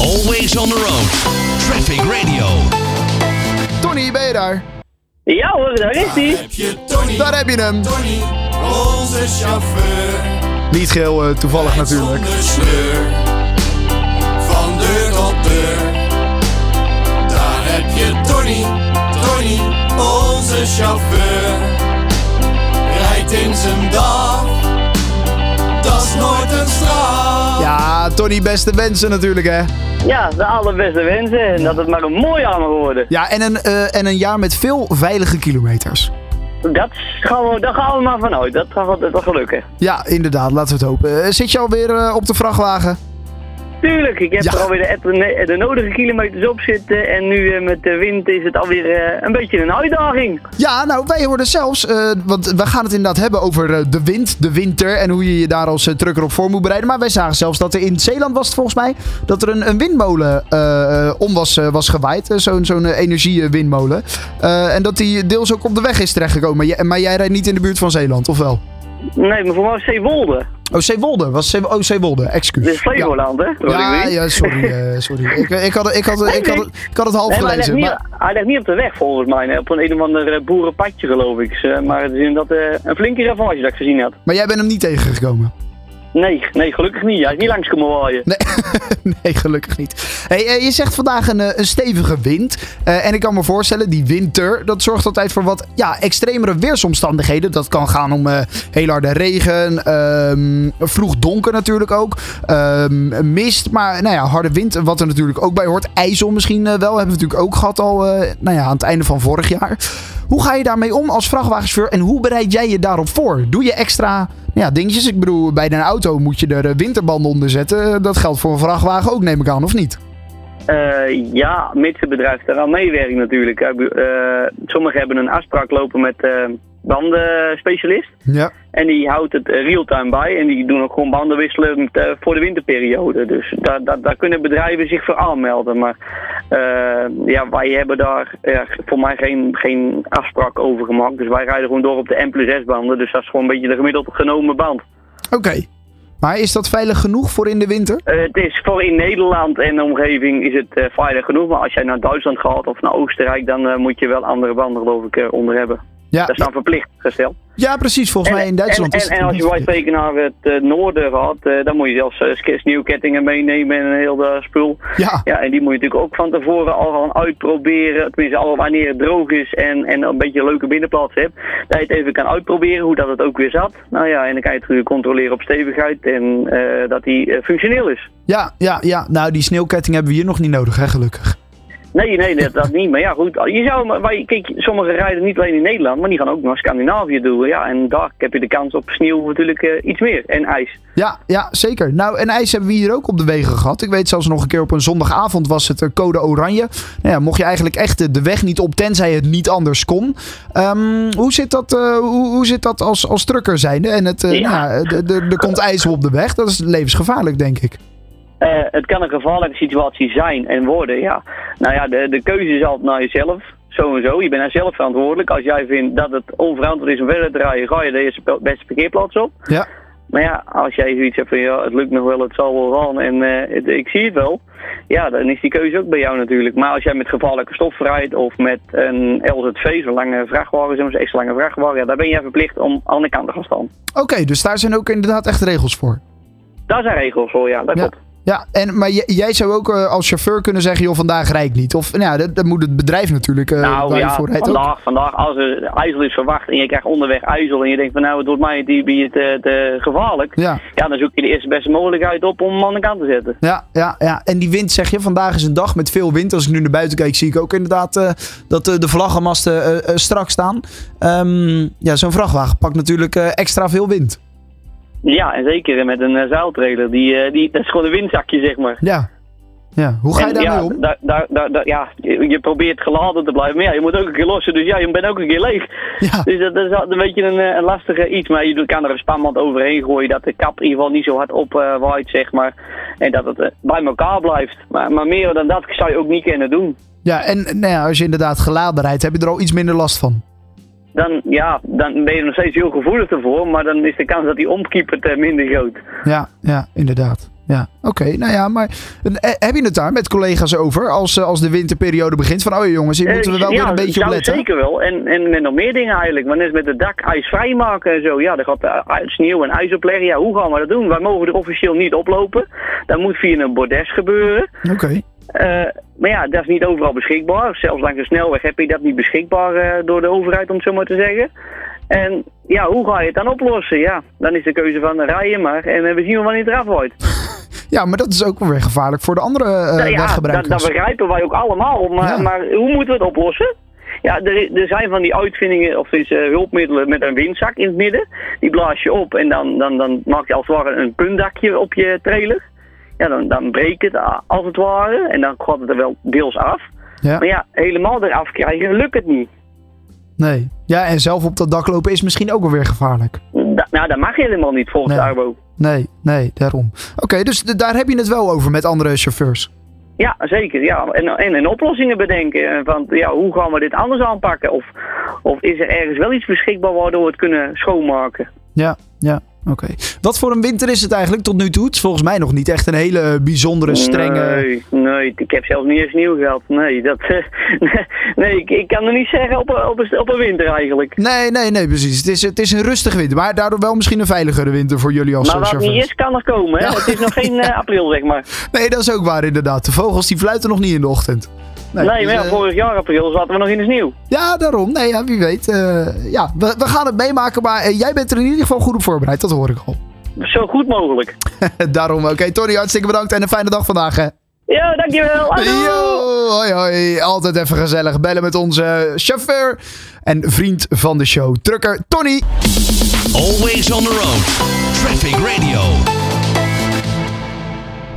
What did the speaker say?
Always on the road. Traffic Radio. Tony, ben je daar? Ja hoor, daar is hij. Heb je Tony, Daar heb je hem. Tony, onze chauffeur. Niet geel, eh, toevallig natuurlijk. Sleur, van deur tot deur. Daar heb je Tony, Tony, onze chauffeur. Rijdt in zijn dag, Ja, Tony, beste wensen natuurlijk, hè? Ja, de allerbeste wensen en dat het maar een mooi jaar mag worden. Ja, en een, eh, en een jaar met veel veilige kilometers. Dat gaan we, daar gaan we maar vanuit. Dat gaat wel, gelukken. Ja, inderdaad, laten we het hopen. Eh, zit je alweer eh, op de vrachtwagen? Tuurlijk, ik heb Ja. er alweer de, de, nodige kilometers op zitten. En nu eh, met de wind is het alweer eh, een beetje een uitdaging. Ja, nou, wij hoorden zelfs, eh, want we gaan het inderdaad hebben over de wind, de winter en hoe je je daar als trucker op voor moet bereiden. Maar wij zagen zelfs dat er in Zeeland was het volgens mij, dat er een, een windmolen om was, was gewaaid. Zo'n zo'n energiewindmolen. En dat die deels ook op de weg is terechtgekomen. Maar jij- Maar jij rijdt niet in de buurt van Zeeland, of wel? Nee, maar voor mij was Zeewolde. Oh, Zeewolde. Was Zee, oh, Zeewolde, excuus. Dit is Flevoland, hè? Ja, ja, sorry, eh, sorry. Ik, ik, had, ik, had, ik, had, ik had het half Nee, maar hij ligt, gelezen. niet, Maar, hij ligt niet op de weg volgens mij. Op een, een of ander eh, boerenpadje geloof ik. Eh, Maar het is inderdaad eh, een flinke ravage dat ik gezien had. maar jij bent hem niet tegengekomen? Nee, nee, gelukkig niet. Hij is niet langs komen waaien. Nee, nee gelukkig niet. Hey, eh, je zegt vandaag een, eh, een stevige wind. Eh, en ik kan me voorstellen, die winter, dat zorgt altijd voor wat ja, extremere weersomstandigheden. Dat kan gaan om heel harde regen, ehm, vroeg donker natuurlijk ook, ehm, mist, maar nou ja, harde wind, wat er natuurlijk ook bij hoort. IJssel misschien wel, hebben we natuurlijk ook gehad al nou ja, aan het einde van vorig jaar. Hoe ga je daarmee om als vrachtwagenchauffeur en hoe bereid jij je daarop voor? Doe je extra ja, dingetjes? Ik bedoel, bij een auto moet je er eh, winterbanden onder zetten. Dat geldt voor een vrachtwagen ook, neem ik aan, of niet? Eh, ja, mits het bedrijf eraan meewerkt natuurlijk. Eh, sommigen hebben een afspraak lopen met bandenspecialist. Ja. En die houdt het real-time bij. En die doen ook gewoon banden wisselen eh, voor de winterperiode. Dus daar, daar, daar kunnen bedrijven zich voor aanmelden. Maar eh, ja, wij hebben daar ja, voor mij geen, geen afspraak over gemaakt. Dus wij rijden gewoon door op de M plus S banden. Dus dat is gewoon een beetje de gemiddeld genomen band. Oké. Maar is dat veilig genoeg voor in de winter? Eh, het is voor in Nederland en de omgeving is het veilig genoeg. Maar als jij naar Duitsland gaat of naar Oostenrijk, dan moet je wel andere banden geloof ik onder hebben. Ja, Dat is dan verplicht gesteld. ja precies. Volgens mij in Duitsland en, is en, het en als je niet bij spreken naar het eh, noorden gaat, eh, dan moet je zelfs uh, sneeuwkettingen meenemen en een heel eh, spul. Ja, Ja, en die moet je natuurlijk ook van tevoren al gaan uitproberen. Tenminste, al wanneer het droog is en, en een beetje een leuke binnenplaats hebt. Dat je het even kan uitproberen hoe dat het ook weer zat. Nou ja, en dan kan je het controleren op stevigheid en eh, dat die eh, functioneel is. ja, ja, ja. Nou, die sneeuwketting hebben we hier nog niet nodig, hè, gelukkig. Nee, nee, dat, dat niet. Maar ja, goed. Je zou, wij- kijk, sommigen rijden niet alleen in Nederland, maar die gaan ook naar Scandinavië doen. Ja, en daar heb je de kans op sneeuw natuurlijk eh, iets meer. En ijs. Ja, ja, zeker. Nou, en ijs hebben we hier ook op de wegen gehad. Ik weet zelfs nog een keer op een zondagavond was het eh, code oranje. Nou ja, mocht je eigenlijk echt de weg niet op, tenzij het niet anders kon. Ehm, hoe zit dat, eh, hoe, hoe zit dat als, als trucker zijnde? En het, Ja. nou, er komt ijs op de weg. Dat is levensgevaarlijk, denk ik. Eh, het kan een gevaarlijke situatie zijn en worden, ja. Nou ja, de, de keuze is altijd naar jezelf. Zo en zo. Je bent daar zelf verantwoordelijk. Als jij vindt dat het onverantwoord is om verder te rijden, ga je de eerste beste parkeerplaats op. Ja. Maar ja, als jij zoiets hebt van ja, het lukt nog wel, het zal wel gaan en eh, het- ik zie het wel. Ja, dan is die keuze ook bij jou natuurlijk. Maar als jij met gevaarlijke stof rijdt of met een LZV, zo'n lange vrachtwagen, zo'n extra lange vrachtwagen, ja, dan ben jij verplicht om aan de kant te gaan staan. Oké, dus daar zijn ook inderdaad echt regels voor. Daar zijn regels voor, ja, dat Ja. klopt. Ja, en, maar jij zou ook eh, als chauffeur kunnen zeggen, joh, vandaag rijd ik niet. Of nou dat, dat moet het bedrijf natuurlijk eh Nou ja, ook. vandaag, vandaag als er ijzel is verwacht en je krijgt onderweg ijzel en je denkt van nou het wordt mij die te, te gevaarlijk. Ja, Ja, dan zoek je de eerste beste mogelijkheid op om hem aan de kant te zetten. ja, ja, ja. En die wind zeg je, vandaag is een dag met veel wind. Als ik nu naar buiten kijk, zie ik ook inderdaad eh, dat de vlaggenmasten strak staan. Ehm, ja, zo'n vrachtwagen pakt natuurlijk extra veel wind. Ja, en zeker met een uh, zeiltrailer. Die, uh, die, dat is gewoon een windzakje, zeg maar. Ja. Ja, hoe ga je daarmee ja, om? Daar, daar, daar, daar- ja, je, probeert geladen te blijven, maar ja, je moet ook een keer lossen, dus ja, je bent ook een keer leeg. Ja, Dus dat, is een beetje een, eh, een lastige iets, maar je kan er een spanband overheen gooien, dat de kap in ieder geval niet zo hard opwaait, zeg maar. En dat het eh, bij elkaar blijft. Maar, maar meer dan dat zou je ook niet kunnen doen. ja en nou ja, als je inderdaad geladen rijdt, heb je er al iets minder last van. Dan, ja, dan ben je nog steeds heel gevoelig ervoor, maar dan is de kans dat hij omkiepert eh, minder groot. Ja, ja, inderdaad. Ja, oké. Nou ja, maar eh, heb je het daar met collega's over als, eh, als de winterperiode begint? Van, oh jongens, hier moeten we wel Eh, weer een beetje op letten. zeker wel. En, en met nog meer dingen eigenlijk. Want net met het dak ijs vrijmaken en zo. Ja, er gaat eh, sneeuw en ijs opleggen. Ja, hoe gaan we dat doen? Wij mogen er officieel niet oplopen. Dat moet via een bordes gebeuren. Oké. Eh, maar ja, dat is niet overal beschikbaar. Zelfs langs de snelweg heb je dat niet beschikbaar eh, door de overheid, om het zo maar te zeggen. En ja, hoe ga je het dan oplossen? Ja, dan is de keuze van rijden maar. En eh, we zien wel wanneer het eraf wordt. Ja, maar dat is ook weer gevaarlijk voor de andere eh Nou ja, dat, weggebruikers. dat begrijpen wij ook allemaal. Maar, Ja. maar hoe moeten we het oplossen? Ja, er, er zijn van die uitvindingen of dus, eh, hulpmiddelen met een windzak in het midden. Die blaas je op en dan, dan, dan maak je als het ware een puntdakje op je trailer. Ja, dan, dan breekt het a- als het ware en dan gaat het er wel deels af. Ja. Maar ja, helemaal eraf krijgen lukt het niet. Nee. Ja, en zelf op dat dak lopen is misschien ook wel weer gevaarlijk. Da- nou, dat mag helemaal niet volgens Nee. de ARBO. Nee, nee, daarom. Oké, dus daar heb je het wel over met andere chauffeurs. Ja, zeker. Ja. En, en, en oplossingen bedenken. En Van, ja, hoe gaan we dit anders aanpakken? Of, of is er ergens wel iets beschikbaar waardoor we het kunnen schoonmaken? Ja, ja, oké. Wat voor een winter is het eigenlijk tot nu toe? Het is volgens mij nog niet echt een hele bijzondere, strenge... Nee, nee, ik heb zelfs niet eens nieuw gehad. Nee, dat, nee ik, ik kan er niet zeggen op, een- op, een, op een winter eigenlijk. Nee, nee, nee, precies. Het is, het is een rustige winter, maar daardoor wel misschien een veiligere winter voor jullie als Maar eh, wat niet is, kan er komen. Hè? Ja. Het is nog geen eh, april, zeg maar. Nee, dat is ook waar inderdaad. De vogels die fluiten nog niet in de ochtend. Nee, dus, maar ja, eh, vorig jaar april zaten we nog in de sneeuw. Ja, daarom. Nee, ja, wie weet. Eh, ja, we, we gaan het meemaken, maar eh, jij bent er in ieder geval goed op voorbereid. Dat hoor ik al. Zo goed mogelijk. daarom, oké. Tony, hartstikke bedankt en een fijne dag vandaag, hè. Ja, dankjewel. Hallo. Yo, hoi hoi. Altijd even gezellig bellen met onze chauffeur en vriend van de show, trucker Tony. Always on the road. Traffic Radio.